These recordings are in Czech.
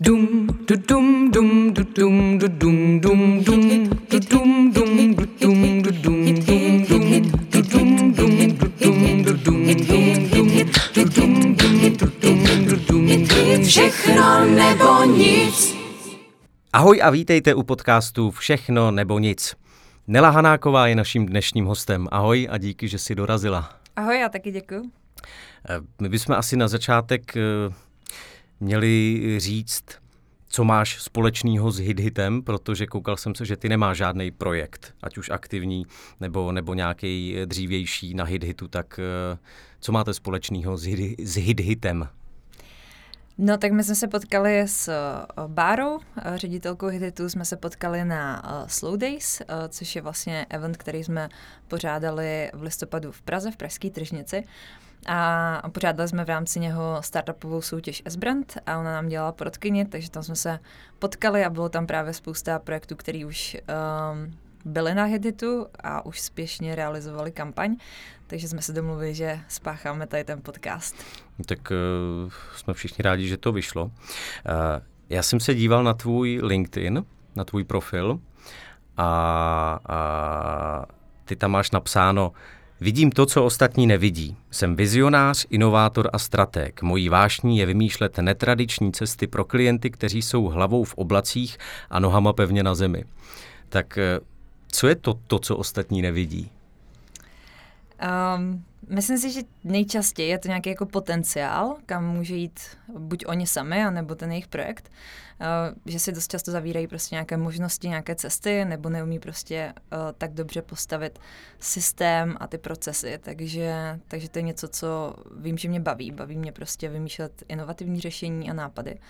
Dum du dum dum du dum du dum dum dum du dum dum du dum du dum dum dum du dum dum du dum du dum dum dum du dum dum du dum du dum dum všechno nebo nic. Ahoj a vítejte u podcastu Všechno nebo nic. Nela Hanáková je naším dnešním hostem. Ahoj a díky, že jsi dorazila. Ahoj, já taky děkuji. My bychom asi na začátek eh, měli říct, co máš společného s HitHitem, protože koukal jsem se, že ty nemáš žádný projekt, ať už aktivní nebo, nebo nějaký dřívější na HitHitu, tak eh, co máte společného s, hit, s HitHitem? No tak my jsme se potkali s uh, Bárou, uh, ředitelkou Hititu, jsme se potkali na Slow Days, což je vlastně event, který jsme pořádali v listopadu v Praze, v Pražské tržnici. A pořádali jsme v rámci něho startupovou soutěž S-Brand a ona nám dělala porodkyni, takže tam jsme se potkali a bylo tam právě spousta projektů, které už um, byly na Heditu a už spěšně realizovali kampaň, takže jsme se domluvili, že spácháme tady ten podcast. Tak uh, jsme všichni rádi, že to vyšlo. Uh, já jsem se díval na tvůj LinkedIn, na tvůj profil a, a ty tam máš napsáno Vidím to, co ostatní nevidí. Jsem vizionář, inovátor a strateg. Mojí vášní je vymýšlet netradiční cesty pro klienty, kteří jsou hlavou v oblacích a nohama pevně na zemi. Tak co je to, to co ostatní nevidí? Um, myslím si, že nejčastěji je to nějaký jako potenciál, kam může jít buď oni sami, anebo ten jejich projekt. Uh, že si dost často zavírají prostě nějaké možnosti, nějaké cesty, nebo neumí prostě uh, tak dobře postavit systém a ty procesy. Takže, takže to je něco, co vím, že mě baví. Baví mě prostě vymýšlet inovativní řešení a nápady. Uh,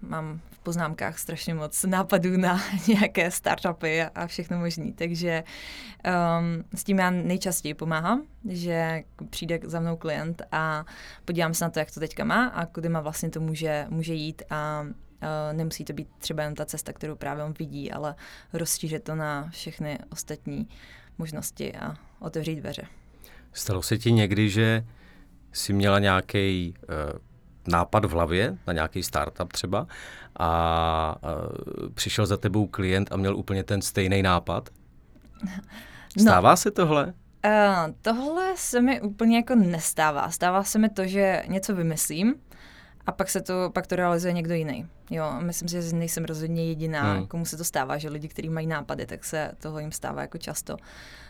mám v poznámkách strašně moc nápadů na nějaké startupy a, všechno možné. Takže um, s tím já nejčastěji pomáhám, že přijde za mnou klient a podívám se na to, jak to teďka má a kudy má vlastně to může, může jít a Uh, nemusí to být třeba jen ta cesta, kterou právě on vidí, ale rozšířit to na všechny ostatní možnosti a otevřít dveře. Stalo se ti někdy, že jsi měla nějaký uh, nápad v hlavě na nějaký startup třeba a, přišel za tebou klient a měl úplně ten stejný nápad? No. Stává no. se tohle? Uh, tohle se mi úplně jako nestává. Stává se mi to, že něco vymyslím a pak se to, pak to realizuje někdo jiný. Jo, myslím si, že nejsem rozhodně jediná, hmm. komu se to stává, že lidi, kteří mají nápady, tak se toho jim stává jako často.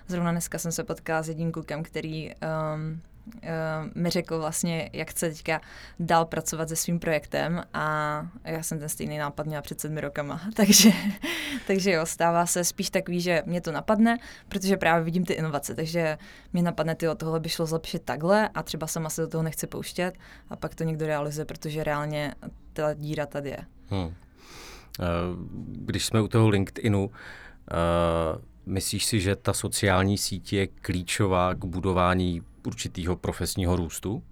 Zrovna dneska jsem se potkala s jedním klukem, který um, mi řekl vlastně, jak chce teďka dál pracovat se svým projektem a já jsem ten stejný nápad měla před sedmi rokama, takže, takže jo, stává se spíš takový, že mě to napadne, protože právě vidím ty inovace, takže mě napadne, ty tohle by šlo zlepšit takhle a třeba sama se do toho nechci pouštět a pak to někdo realizuje, protože reálně ta díra tady je. Hmm. Když jsme u toho LinkedInu, uh, myslíš si, že ta sociální síť je klíčová k budování určitého profesního růstu? Uh,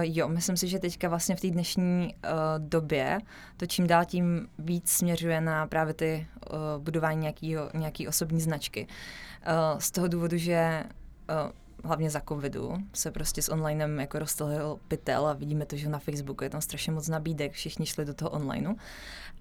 jo, myslím si, že teďka vlastně v té dnešní uh, době to čím dál tím víc směřuje na právě ty uh, budování nějakýho, nějaký osobní značky. Uh, z toho důvodu, že uh, hlavně za covidu se prostě s onlinem jako roztohl pytel a vidíme to, že na Facebooku je tam strašně moc nabídek, všichni šli do toho onlineu.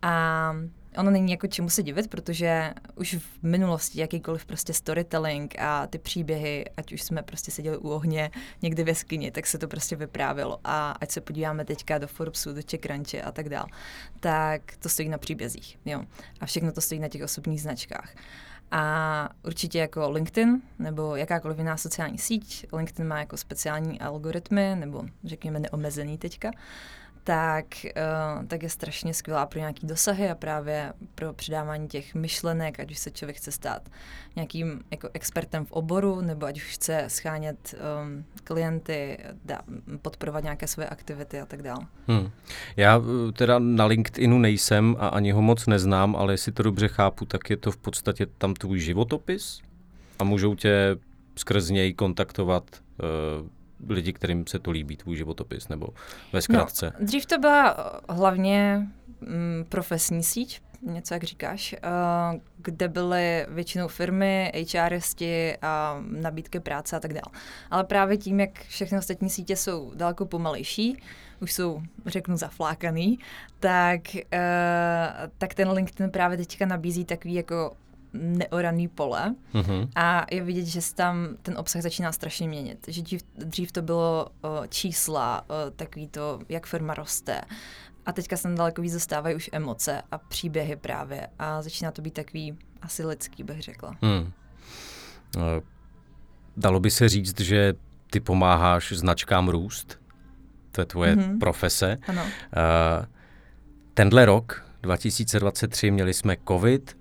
A ono není jako čemu se divit, protože už v minulosti jakýkoliv prostě storytelling a ty příběhy, ať už jsme prostě seděli u ohně někde ve skyni, tak se to prostě vyprávělo. A ať se podíváme teďka do Forbesu, do CheckRunche a tak dál, tak to stojí na příbězích. Jo. A všechno to stojí na těch osobních značkách. A určitě jako LinkedIn nebo jakákoliv jiná sociální síť, LinkedIn má jako speciální algoritmy, nebo řekněme neomezený teďka, tak, uh, tak je strašně skvělá pro nějaký dosahy a právě pro předávání těch myšlenek, ať už se člověk chce stát nějakým jako expertem v oboru, nebo ať už chce schánět um, klienty, dá, podporovat nějaké své aktivity a tak dále. Hmm. Já eh, teda na LinkedInu nejsem a ani ho moc neznám, ale jestli to dobře chápu, tak je to v podstatě tam tvůj životopis a můžou tě skrz něj kontaktovat uh, lidi, kterým se to líbí, tvůj životopis, nebo ve zkratce? No, dřív to byla hlavně mm, profesní síť, něco jak říkáš, uh, kde byly většinou firmy, HRisti a nabídky práce a tak dále. Ale právě tím, jak všechny ostatní sítě jsou daleko pomalejší, už jsou, řeknu, zaflákaný, tak, uh, tak ten LinkedIn právě teďka nabízí takový jako neoraný pole mm-hmm. a je vidět, že se tam ten obsah začíná strašně měnit. Že dřív, dřív to bylo uh, čísla, uh, takový to, jak firma roste. A teďka se tam daleko víc zastávají už emoce a příběhy právě. A začíná to být takový asi lidský, bych řekla. Hmm. Dalo by se říct, že ty pomáháš značkám růst? To je tvoje mm-hmm. profese. Ano. Uh, tenhle rok, 2023, měli jsme covid,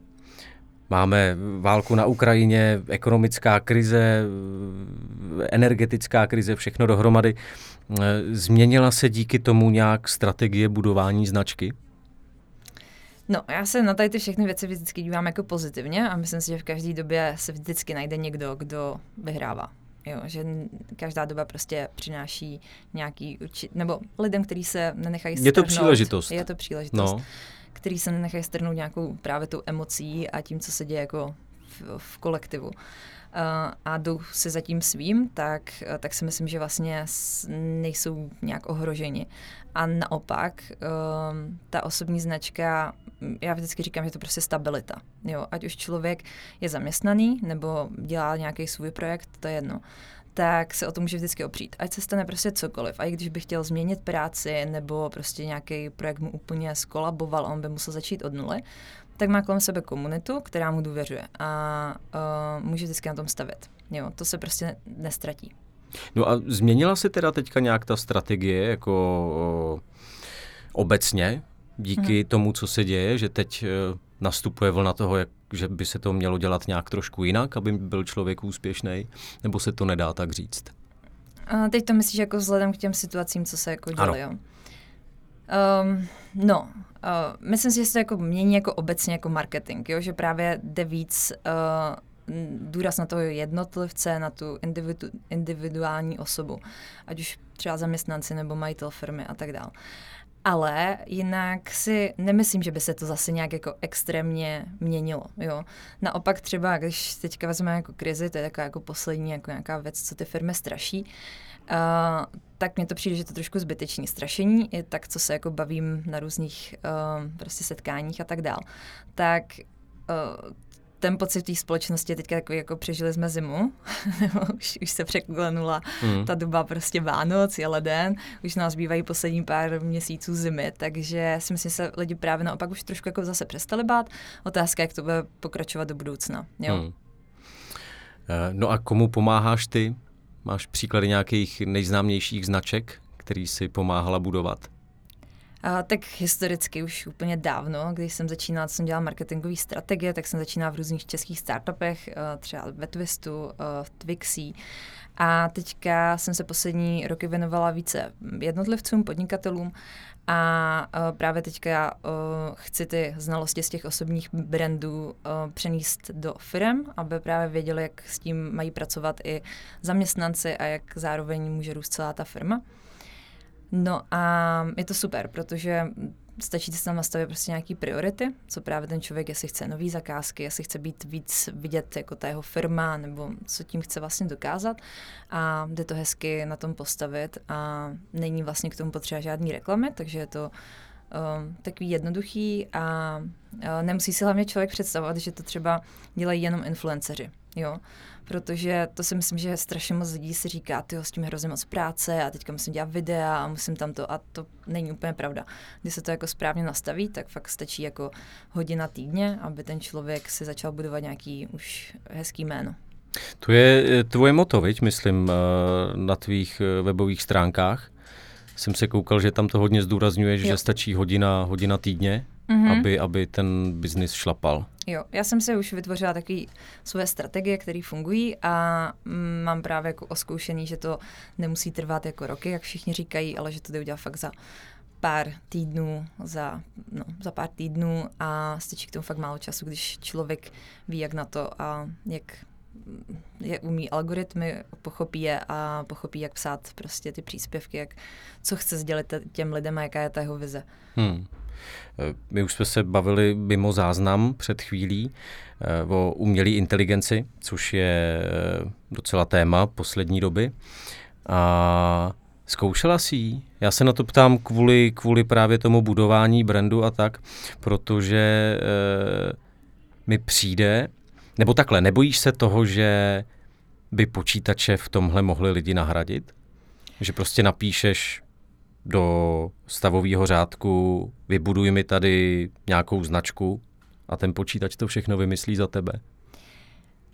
Máme válku na Ukrajině, ekonomická krize, energetická krize, všechno dohromady. Změnila se díky tomu nějak strategie budování značky? No, já se na tady ty všechny věci vždycky dívám jako pozitivně a myslím si, že v každé době se vždycky najde někdo, kdo vyhrává. Jo, že každá doba prostě přináší nějaký, nebo lidem, kteří se nenechají strhnout. Je to příležitost. Je to příležitost. No který se nenechají strhnout nějakou právě tu emocí a tím, co se děje jako v, v kolektivu. Uh, a jdou si za tím svým, tak, tak si myslím, že vlastně nejsou nějak ohroženi. A naopak, um, ta osobní značka, já vždycky říkám, že to prostě stabilita. Jo, ať už člověk je zaměstnaný nebo dělá nějaký svůj projekt, to je jedno tak se o to může vždycky opřít. Ať se stane prostě cokoliv. A i když bych chtěl změnit práci nebo prostě nějaký projekt mu úplně skolaboval on by musel začít od nuly, tak má kolem sebe komunitu, která mu důvěřuje a uh, může vždycky na tom stavět. Jo, to se prostě nestratí. No a změnila se teda teďka nějak ta strategie jako o, obecně díky hmm. tomu, co se děje, že teď uh, nastupuje vlna toho, jak, že by se to mělo dělat nějak trošku jinak, aby byl člověk úspěšný, nebo se to nedá tak říct? A teď to myslíš jako vzhledem k těm situacím, co se jako děli, jo? Um, no, uh, myslím si, že se to jako mění jako obecně jako marketing, jo? že právě jde víc uh, důraz na toho jednotlivce, na tu individu, individuální osobu, ať už třeba zaměstnanci nebo majitel firmy a tak dále. Ale jinak si nemyslím, že by se to zase nějak jako extrémně měnilo. Jo. Naopak třeba, když teďka vezmeme jako krizi, to je taková jako poslední jako nějaká věc, co ty firmy straší, uh, tak mně to přijde, že to trošku zbytečný strašení, i tak, co se jako bavím na různých uh, prostě setkáních a tak dál. Tak uh, ten pocit té společnosti teďka takový, jako přežili jsme zimu, už, už se překlenula mm. ta doba prostě Vánoc, je leden, už nás bývají poslední pár měsíců zimy, takže si myslím, že se lidi právě naopak už trošku jako zase přestali bát. Otázka, jak to bude pokračovat do budoucna. Jo? Mm. No a komu pomáháš ty? Máš příklady nějakých nejznámějších značek, který si pomáhala budovat? A, tak historicky už úplně dávno, když jsem začínala, jsem dělala marketingové strategie, tak jsem začínala v různých českých startupech, eh, třeba ve Twistu, eh, v Twixi. A teďka jsem se poslední roky věnovala více jednotlivcům, podnikatelům a uh, právě teďka uh, chci ty znalosti z těch osobních brandů přenést do firm, aby právě věděli, jak s tím mají pracovat i zaměstnanci a jak zároveň může růst celá ta firma. No a je to super, protože stačí si tam nastavit prostě nějaký priority, co právě ten člověk, jestli chce nový zakázky, jestli chce být víc vidět jako ta jeho firma, nebo co tím chce vlastně dokázat. A jde to hezky na tom postavit a není vlastně k tomu potřeba žádný reklamy, takže je to um, takový jednoduchý a uh, nemusí si hlavně člověk představovat, že to třeba dělají jenom influenceři, jo, protože to si myslím, že strašně moc lidí si říká, ty s tím hrozně moc práce a teďka musím dělat videa a musím tam to a to není úplně pravda. Když se to jako správně nastaví, tak fakt stačí jako hodina týdně, aby ten člověk si začal budovat nějaký už hezký jméno. To je eh, tvoje moto, viď, myslím, eh, na tvých eh, webových stránkách. Jsem se koukal, že tam to hodně zdůrazňuje, že stačí hodina, hodina týdně mm-hmm. aby, aby ten biznis šlapal. Jo, já jsem si už vytvořila takové své strategie, které fungují a mám právě jako oskoušený, že to nemusí trvat jako roky, jak všichni říkají, ale že to jde udělat fakt za pár týdnů, za, no, za pár týdnů a stačí k tomu fakt málo času, když člověk ví, jak na to a jak je umí algoritmy, pochopí je a pochopí, jak psát prostě ty příspěvky, jak, co chce sdělit těm lidem a jaká je ta jeho vize. Hmm. My už jsme se bavili mimo záznam před chvílí o umělé inteligenci, což je docela téma poslední doby. A Zkoušela jsi ji? Já se na to ptám kvůli, kvůli právě tomu budování brandu a tak, protože e, mi přijde, nebo takhle, nebojíš se toho, že by počítače v tomhle mohly lidi nahradit? Že prostě napíšeš do stavového řádku, vybuduj mi tady nějakou značku a ten počítač to všechno vymyslí za tebe?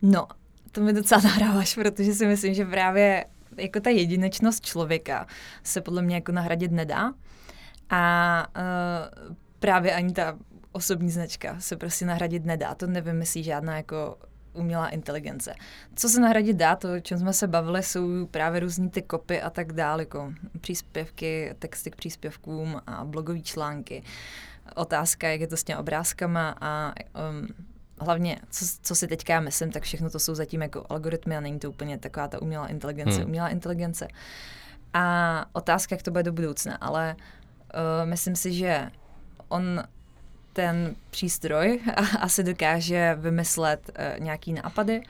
No, to mi docela nahráváš, protože si myslím, že právě jako ta jedinečnost člověka se podle mě jako nahradit nedá. A uh, právě ani ta osobní značka se prostě nahradit nedá. To nevymyslí žádná jako umělá inteligence. Co se nahradit dá, to, o čem jsme se bavili, jsou právě různý ty kopy a tak dále, jako příspěvky, texty k příspěvkům a blogové články. Otázka, jak je to s těmi obrázkama a um, hlavně, co, co si teďka myslím, tak všechno to jsou zatím jako algoritmy a není to úplně taková ta umělá inteligence. Hmm. Umělá inteligence. A otázka, jak to bude do budoucna, ale uh, myslím si, že on ten přístroj asi dokáže vymyslet uh, nějaký nápady,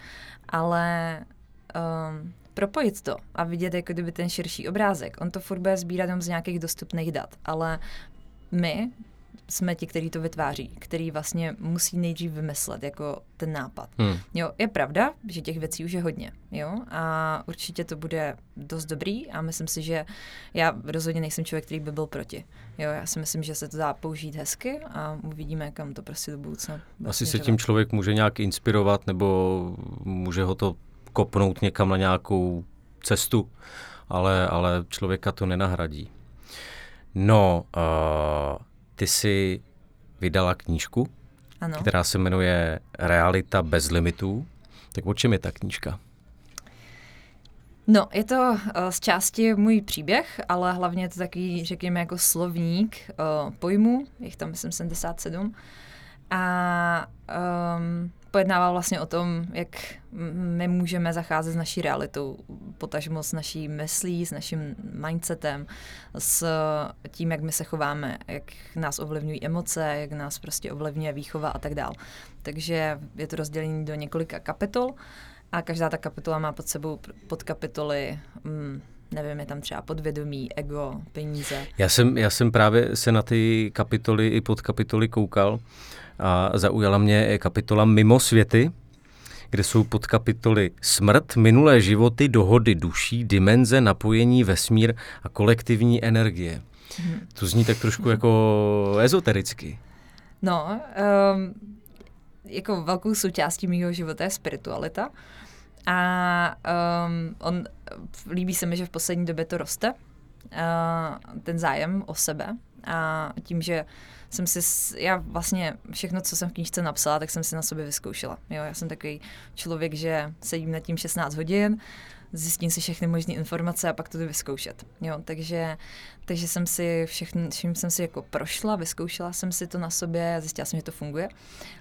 ale um, propojit to a vidět jako kdyby ten širší obrázek. On to furt bude sbírat jenom z nějakých dostupných dat, ale my, jsme ti, kteří to vytváří, který vlastně musí nejdřív vymyslet jako ten nápad. Hmm. Jo, je pravda, že těch věcí už je hodně, jo, a určitě to bude dost dobrý a myslím si, že já rozhodně nejsem člověk, který by byl proti. Jo, já si myslím, že se to dá použít hezky a uvidíme, kam to prostě do budoucna. Asi se tím člověk může nějak inspirovat nebo může ho to kopnout někam na nějakou cestu, ale, ale člověka to nenahradí. No, uh, ty jsi vydala knížku, ano. která se jmenuje Realita bez limitů. Tak o čem je ta knížka? No, je to uh, z části můj příběh, ale hlavně je to takový, řekněme, jako slovník uh, pojmů, je tam, myslím, 77. A um, pojednává vlastně o tom, jak my můžeme zacházet s naší realitou, potažmo s naší myslí, s naším mindsetem, s tím, jak my se chováme, jak nás ovlivňují emoce, jak nás prostě ovlivňuje výchova a tak dál. Takže je to rozdělení do několika kapitol a každá ta kapitola má pod sebou podkapitoly mm, nevím, je tam třeba podvědomí, ego, peníze. Já jsem, já jsem právě se na ty kapitoly i podkapitoly koukal a zaujala mě kapitola Mimo světy, kde jsou podkapitoly Smrt, minulé životy, dohody duší, dimenze, napojení, vesmír a kolektivní energie. Hmm. To zní tak trošku jako ezotericky. No, um, jako velkou součástí mého života je spiritualita. A um, on, líbí se mi, že v poslední době to roste, uh, ten zájem o sebe. A tím, že jsem si, já vlastně všechno, co jsem v knížce napsala, tak jsem si na sobě vyzkoušela. Jo, já jsem takový člověk, že sedím nad tím 16 hodin, zjistím si všechny možné informace a pak to jdu vyzkoušet. Jo, takže, takže jsem si všechno, vším jsem si jako prošla, vyzkoušela jsem si to na sobě a zjistila jsem, že to funguje.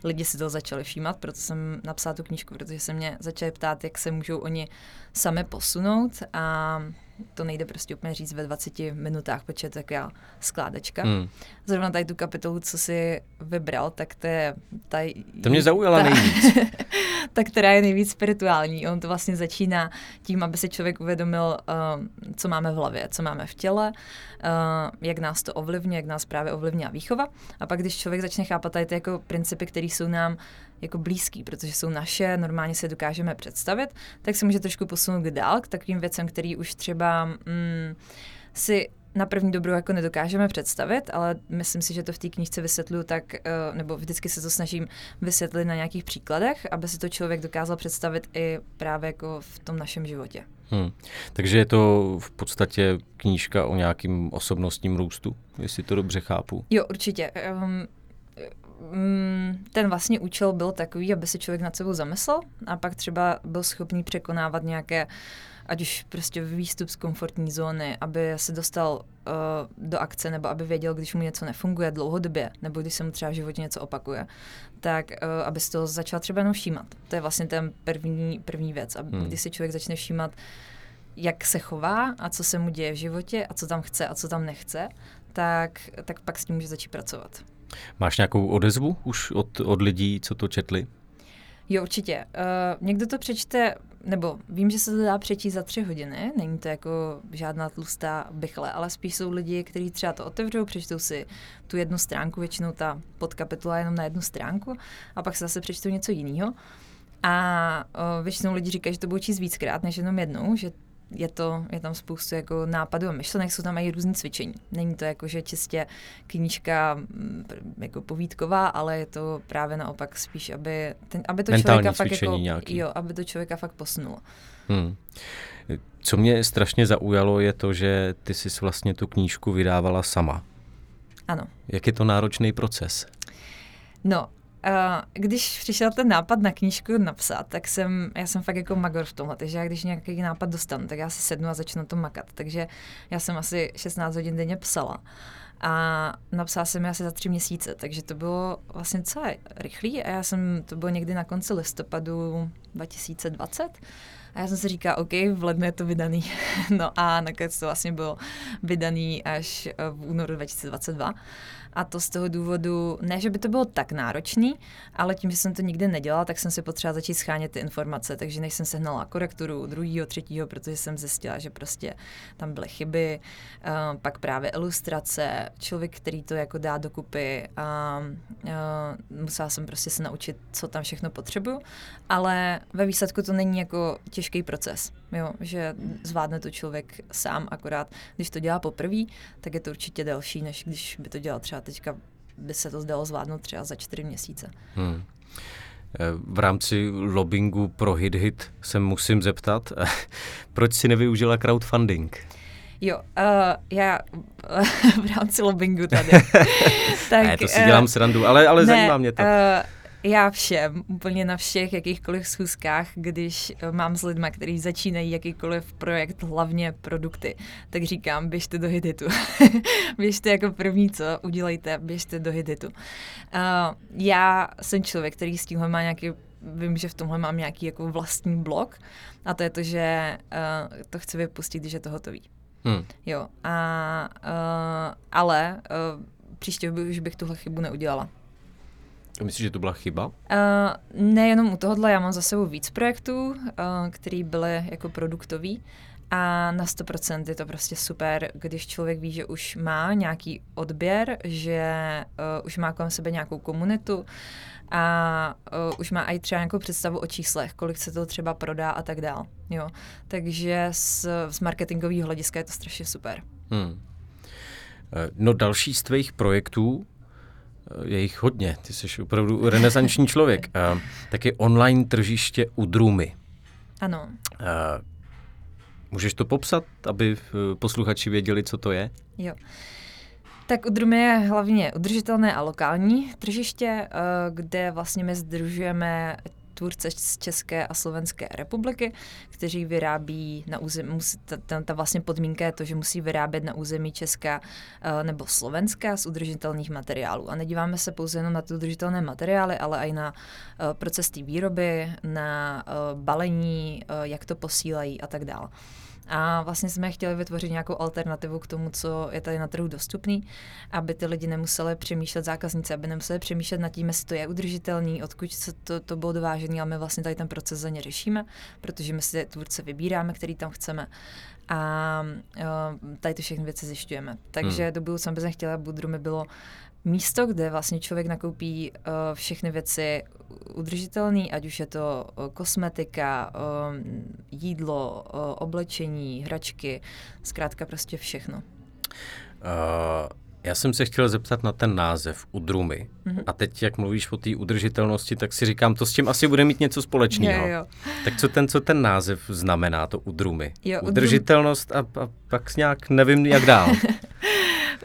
Lidi si to začali všímat, proto jsem napsala tu knížku, protože se mě začali ptát, jak se můžou oni sami posunout a to nejde prostě úplně říct ve 20 minutách, protože to je taková skládečka. Hmm. Zrovna tady tu kapitolu, co si vybral, tak to je... Taj, to mě zaujala ta, nejvíc. ta, která je nejvíc spirituální. On to vlastně začíná tím, aby se člověk uvědomil, uh, co máme v hlavě, co máme v těle, uh, jak nás to ovlivňuje, jak nás právě ovlivňuje výchova. A pak, když člověk začne chápat tady ty jako principy, které jsou nám jako blízký, protože jsou naše, normálně se dokážeme představit, tak se může trošku posunout dál k takovým věcem, který už třeba mm, si na první dobrou jako nedokážeme představit, ale myslím si, že to v té knížce vysvětluju tak, eh, nebo vždycky se to snažím vysvětlit na nějakých příkladech, aby si to člověk dokázal představit i právě jako v tom našem životě. Hmm. Takže je to v podstatě knížka o nějakým osobnostním růstu, jestli to dobře chápu. Jo, určitě. Um, ten vlastně účel byl takový, aby se člověk nad sebou zamyslel a pak třeba byl schopný překonávat nějaké, ať už prostě výstup z komfortní zóny, aby se dostal uh, do akce nebo aby věděl, když mu něco nefunguje dlouhodobě, nebo když se mu třeba v životě něco opakuje, tak uh, aby se toho začal třeba jenom všímat. To je vlastně ten první, první věc. A hmm. když si člověk začne všímat, jak se chová a co se mu děje v životě a co tam chce a co tam nechce, tak, tak pak s tím může začít pracovat. Máš nějakou odezvu už od, od lidí, co to četli? Jo, určitě. Uh, někdo to přečte, nebo vím, že se to dá přečíst za tři hodiny, není to jako žádná tlustá bychle, ale spíš jsou lidi, kteří třeba to otevřou, přečtou si tu jednu stránku, většinou ta podkapitola jenom na jednu stránku, a pak se zase přečtou něco jiného. A uh, většinou lidi říkají, že to budou číst víckrát než jenom jednou, že je, to, je tam spoustu jako nápadů a myšlenek, jsou tam i různé cvičení. Není to jako, že čistě knížka mm, jako povídková, ale je to právě naopak spíš, aby, ten, aby to Mentální člověka fakt jako, nějaký. jo, aby to člověka fakt posunulo. Hmm. Co mě strašně zaujalo je to, že ty jsi vlastně tu knížku vydávala sama. Ano. Jak je to náročný proces? No, když přišel ten nápad na knížku napsat, tak jsem, já jsem fakt jako magor v tomhle, takže já když nějaký nápad dostanu, tak já si sednu a začnu to makat. Takže já jsem asi 16 hodin denně psala. A napsala jsem asi za tři měsíce, takže to bylo vlastně celé rychlé a já jsem, to bylo někdy na konci listopadu 2020 a já jsem si říkala, OK, v lednu je to vydaný. no a nakonec to vlastně bylo vydaný až v únoru 2022. A to z toho důvodu, ne, že by to bylo tak náročný, ale tím, že jsem to nikdy nedělala, tak jsem si potřeba začít schánět ty informace. Takže než jsem sehnala korekturu druhého, třetího, protože jsem zjistila, že prostě tam byly chyby, uh, pak právě ilustrace, člověk, který to jako dá dokupy a uh, musela jsem prostě se naučit, co tam všechno potřebuju, ale ve výsledku to není jako těžký proces, jo, že zvládne to člověk sám, akorát když to dělá poprvé, tak je to určitě delší, než když by to dělal třeba teďka by se to zdalo zvládnout třeba za čtyři měsíce. Hmm. V rámci lobbingu pro HitHit se musím zeptat, proč si nevyužila crowdfunding? Jo, uh, já v rámci lobbingu tady. tak, ne, to si dělám uh, srandu, ale, ale ne, zajímá mě to. Uh, já všem, úplně na všech jakýchkoliv schůzkách, když eh, mám s lidmi, kteří začínají jakýkoliv projekt, hlavně produkty, tak říkám, běžte do Hiditu. běžte jako první, co udělejte, běžte do Hiditu. Uh, já jsem člověk, který s tímhle má nějaký vím, že v tomhle mám nějaký jako vlastní blok a to je to, že uh, to chci vypustit, když je to hotový. Hmm. Jo, a, uh, ale uh, příště už bych tuhle chybu neudělala. Myslíš, že to byla chyba? Uh, nejenom u tohohle, já mám za sebou víc projektů, uh, který byly jako produktový a na 100% je to prostě super, když člověk ví, že už má nějaký odběr, že uh, už má kolem sebe nějakou komunitu a uh, už má i třeba nějakou představu o číslech, kolik se to třeba prodá a tak dál. Jo. Takže z, z marketingového hlediska je to strašně super. Hmm. No další z tvých projektů je jich hodně, ty jsi opravdu renesanční člověk. Uh, taky online tržiště u Drumy. Ano. Uh, můžeš to popsat, aby eh, posluchači věděli, co to je? Jo. Tak Udrumy je hlavně udržitelné a lokální tržiště, kde vlastně my združujeme tvůrce z České a Slovenské republiky, kteří vyrábí na území, musí, ta, ta vlastně podmínka je to, že musí vyrábět na území Česka uh, nebo Slovenska z udržitelných materiálů. A nedíváme se pouze jenom na ty udržitelné materiály, ale i na uh, proces té výroby, na uh, balení, jak to posílají a tak dále. A vlastně jsme chtěli vytvořit nějakou alternativu k tomu, co je tady na trhu dostupný, aby ty lidi nemuseli přemýšlet, zákazníci, aby nemuseli přemýšlet nad tím, jestli to je udržitelný, odkud se to, to bylo dovážené, a my vlastně tady ten proces za ně řešíme, protože my si tvůrce vybíráme, který tam chceme a uh, tady ty všechny věci zjišťujeme. Takže hmm. do budoucna bych chtěla, aby Budrumy bylo místo, kde vlastně člověk nakoupí uh, všechny věci udržitelné, ať už je to uh, kosmetika, uh, jídlo, uh, oblečení, hračky, zkrátka prostě všechno. Uh, já jsem se chtěl zeptat na ten název Udrumy. Mm-hmm. A teď, jak mluvíš o té udržitelnosti, tak si říkám, to s tím asi bude mít něco společného. Jo, jo. Tak co ten, co ten název znamená, to Udrumy? Jo, Udržitelnost a, a pak nějak nevím, jak dál.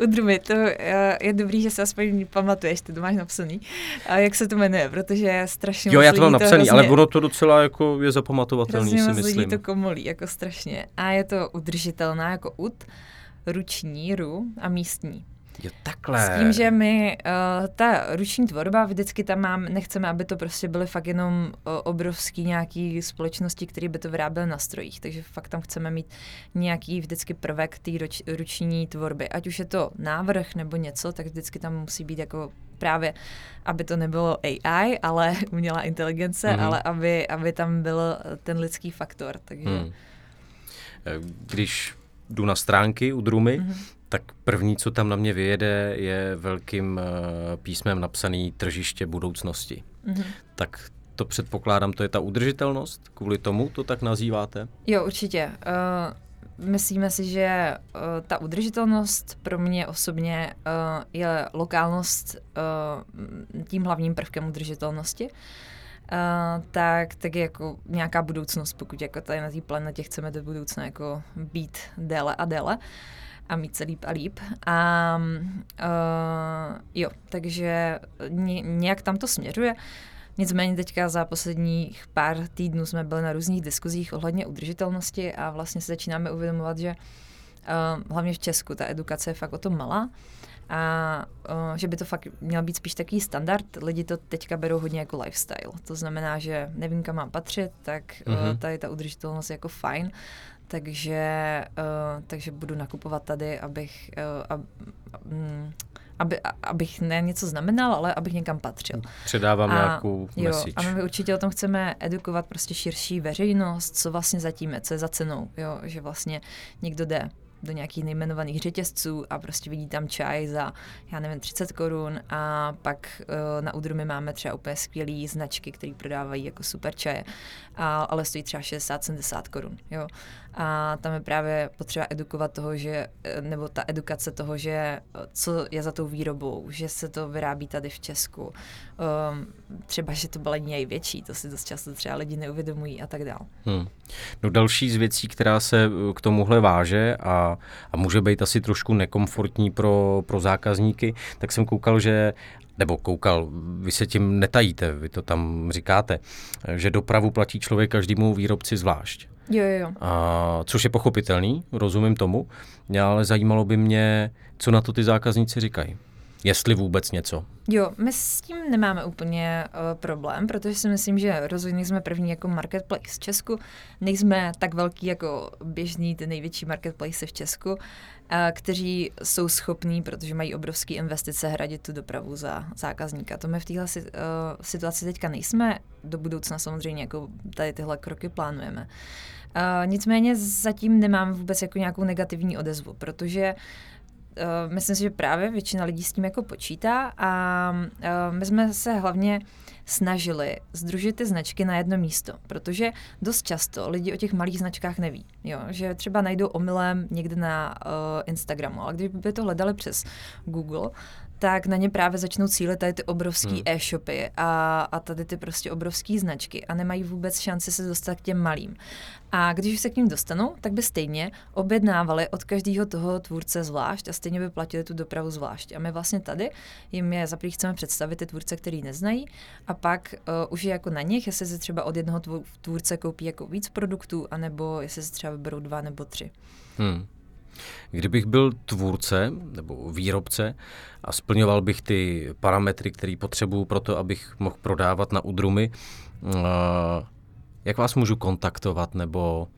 Udrumy, to eh, je dobrý, že se aspoň pamatuješ, ty to máš napsaný. A jak se to jmenuje, protože je strašně Jo, já to mám napsaný, hrozně, ale ono to docela jako je zapamatovatelný, si myslím. Lidí to komolí, jako strašně. A je to udržitelná jako ud, ruční, ru a místní. Jo, takhle. S tím, že my, uh, ta ruční tvorba, vždycky tam mám, nechceme, aby to prostě byly fakt jenom uh, obrovský nějaký společnosti, které by to vyráběly na strojích, takže fakt tam chceme mít nějaký vždycky prvek té ruč, ruční tvorby. Ať už je to návrh nebo něco, tak vždycky tam musí být jako právě, aby to nebylo AI, ale umělá inteligence, mm-hmm. ale aby, aby tam byl ten lidský faktor. Takže... Hmm. Když jdu na stránky u Drumy, mm-hmm. Tak první, co tam na mě vyjede, je velkým uh, písmem napsaný tržiště budoucnosti. Mm-hmm. Tak to předpokládám, to je ta udržitelnost? Kvůli tomu to tak nazýváte? Jo, určitě. Uh, myslíme si, že uh, ta udržitelnost pro mě osobně uh, je lokálnost uh, tím hlavním prvkem udržitelnosti. Uh, tak, tak je jako nějaká budoucnost, pokud jako tady na té planetě chceme do budoucna jako být déle a déle a mít se líp a líp. A uh, jo, takže ně, nějak tam to směřuje. Nicméně teďka za posledních pár týdnů jsme byli na různých diskuzích ohledně udržitelnosti a vlastně se začínáme uvědomovat, že uh, hlavně v Česku ta edukace je fakt o tom malá a uh, že by to fakt měl být spíš takový standard. Lidi to teďka berou hodně jako lifestyle. To znamená, že nevím, kam mám patřit, tak mm-hmm. uh, tady ta udržitelnost je jako fajn. Takže, uh, takže budu nakupovat tady, abych, uh, ab, um, aby, abych ne něco znamenal, ale abych někam patřil. Předávám a, nějakou jo, message. A my určitě o tom chceme edukovat prostě širší veřejnost, co vlastně zatím je, co je za cenou, jo, že vlastně někdo jde do nějakých nejmenovaných řetězců a prostě vidí tam čaj za, já nevím, 30 korun a pak uh, na Udrumy máme třeba úplně skvělé značky, které prodávají jako super čaje, a, ale stojí třeba 60-70 korun, jo. A tam je právě potřeba edukovat toho, že, eh, nebo ta edukace toho, že eh, co je za tou výrobou, že se to vyrábí tady v Česku. Um, třeba, že to balení je větší, to si dost často třeba lidi neuvědomují a tak dále. Hmm. No další z věcí, která se k tomuhle váže a, a může být asi trošku nekomfortní pro, pro zákazníky, tak jsem koukal, že nebo koukal, vy se tím netajíte, vy to tam říkáte, že dopravu platí člověk každému výrobci zvlášť. Jo, jo, jo. A, což je pochopitelný, rozumím tomu, ale zajímalo by mě, co na to ty zákazníci říkají. Jestli vůbec něco. Jo, my s tím nemáme úplně uh, problém, protože si myslím, že rozhodně jsme první jako marketplace v Česku. Nejsme tak velký jako běžný, ty největší marketplace v Česku, uh, kteří jsou schopní, protože mají obrovské investice, hradit tu dopravu za zákazníka. To my v téhle uh, situaci teďka nejsme. Do budoucna samozřejmě jako tady tyhle kroky plánujeme. Uh, nicméně zatím nemám vůbec jako nějakou negativní odezvu, protože uh, myslím si, že právě většina lidí s tím jako počítá a uh, my jsme se hlavně snažili združit ty značky na jedno místo, protože dost často lidi o těch malých značkách neví, jo? že třeba najdou omylem někde na uh, Instagramu, ale když by to hledali přes Google, tak na ně právě začnou cílit tady ty obrovské hmm. e-shopy a, a tady ty prostě obrovské značky a nemají vůbec šanci se dostat k těm malým. A když se k ním dostanou, tak by stejně objednávali od každého toho tvůrce zvlášť a stejně by platili tu dopravu zvlášť. A my vlastně tady jim je za chceme představit ty tvůrce, který neznají a pak uh, už je jako na nich, jestli se třeba od jednoho tvůrce koupí jako víc produktů, anebo jestli se třeba vyberou dva nebo tři. Hmm. Kdybych byl tvůrce nebo výrobce a splňoval bych ty parametry, které potřebuju pro to, abych mohl prodávat na udrumy, jak vás můžu kontaktovat nebo,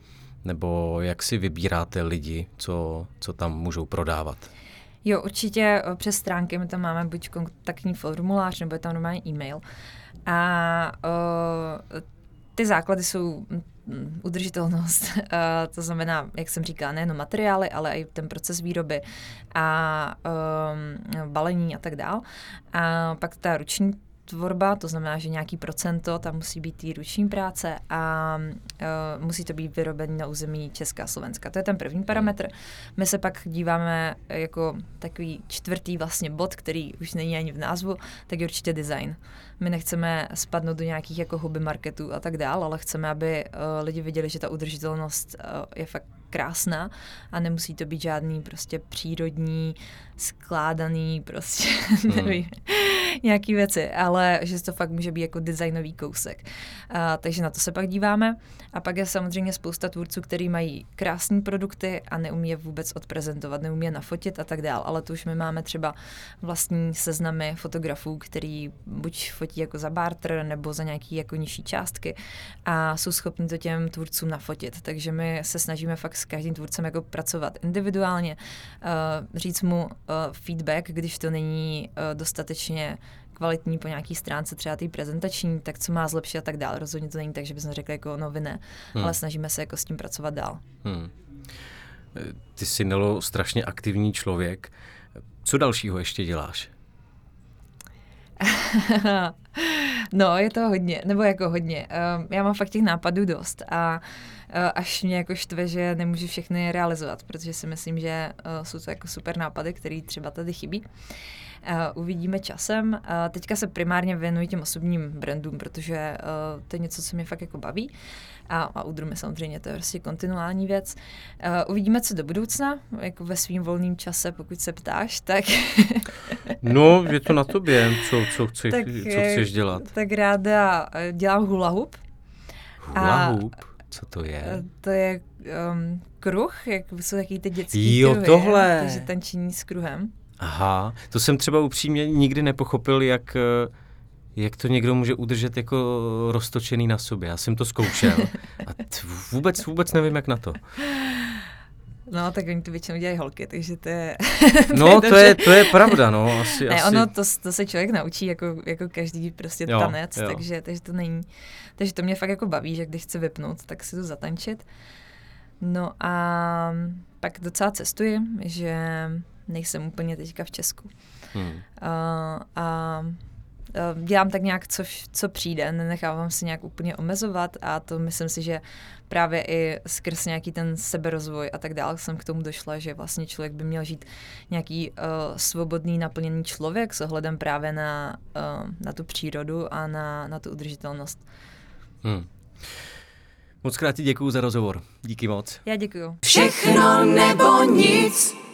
nebo jak si vybíráte lidi, co, co tam můžou prodávat? Jo, určitě eh, přes stránky my tam máme buď kontaktní formulář, nebo je tam normální e-mail. A uh, ty základy jsou Mm, udržitelnost. to znamená, jak jsem říkala, nejen materiály, ale i ten proces výroby a um, balení a tak dál. A pak ta ruční tvorba, to znamená, že nějaký procento tam musí být tý ruční práce a uh, musí to být vyrobený na území Česká a Slovenska. To je ten první parametr. My se pak díváme jako takový čtvrtý vlastně bod, který už není ani v názvu, tak je určitě design. My nechceme spadnout do nějakých jako hobby marketů a tak dál, ale chceme, aby uh, lidi viděli, že ta udržitelnost uh, je fakt krásná a nemusí to být žádný prostě přírodní, skládaný, prostě, hmm. nevím, nějaký věci, ale že to fakt může být jako designový kousek. Uh, takže na to se pak díváme. A pak je samozřejmě spousta tvůrců, který mají krásné produkty a neumí je vůbec odprezentovat, neumí je nafotit a tak dál. Ale tu už my máme třeba vlastní seznamy fotografů, který buď fotí jako za barter nebo za nějaký jako nižší částky a jsou schopni to těm tvůrcům nafotit. Takže my se snažíme fakt s každým tvůrcem jako pracovat individuálně, uh, říct mu uh, feedback, když to není uh, dostatečně kvalitní po nějaký stránce, třeba té prezentační, tak co má zlepšit a tak dál. Rozhodně to není tak, že bychom řekli jako noviny, hmm. ale snažíme se jako s tím pracovat dál. Hmm. Ty jsi Nelo strašně aktivní člověk. Co dalšího ještě děláš? no, je to hodně, nebo jako hodně. Uh, já mám fakt těch nápadů dost a uh, až mě jako štve, že nemůžu všechny realizovat, protože si myslím, že uh, jsou to jako super nápady, které třeba tady chybí. Uh, uvidíme časem. Uh, teďka se primárně věnuji těm osobním brandům, protože uh, to je něco, co mě fakt jako baví. A, a udrumy samozřejmě, to je prostě kontinuální věc. Uh, uvidíme, co do budoucna, jako ve svým volným čase, pokud se ptáš, tak... no, je to na tobě, co, co, chceš, tak, co chceš dělat. Tak ráda dělám hula hoop. Hula hoop? Co to je? To je um, kruh, jak jsou taky ty dětský jo, kruhy. tohle. Takže tančení s kruhem. Aha, to jsem třeba upřímně nikdy nepochopil, jak, eh, jak to někdo může udržet jako roztočený na sobě. Já jsem to zkoušel a t- vůbec, vůbec nevím, jak na to. No, tak oni to většinou dělají holky, takže to je... no, to je, to je pravda, no. Asi, ne, asi... ono, to, to se člověk naučí jako, jako každý prostě jo, tanec, jo. Takže, takže to není... Takže to mě fakt jako baví, že když chci vypnout, tak si to zatančit. No a pak docela cestuji, že nejsem úplně teďka v Česku. Hmm. Uh, a dělám tak nějak, co, co přijde, nenechávám se nějak úplně omezovat a to myslím si, že právě i skrz nějaký ten seberozvoj a tak dále jsem k tomu došla, že vlastně člověk by měl žít nějaký uh, svobodný, naplněný člověk s ohledem právě na, uh, na tu přírodu a na, na tu udržitelnost. Hmm. Moc krát ti děkuju za rozhovor. Díky moc. Já děkuju. Všechno nebo nic.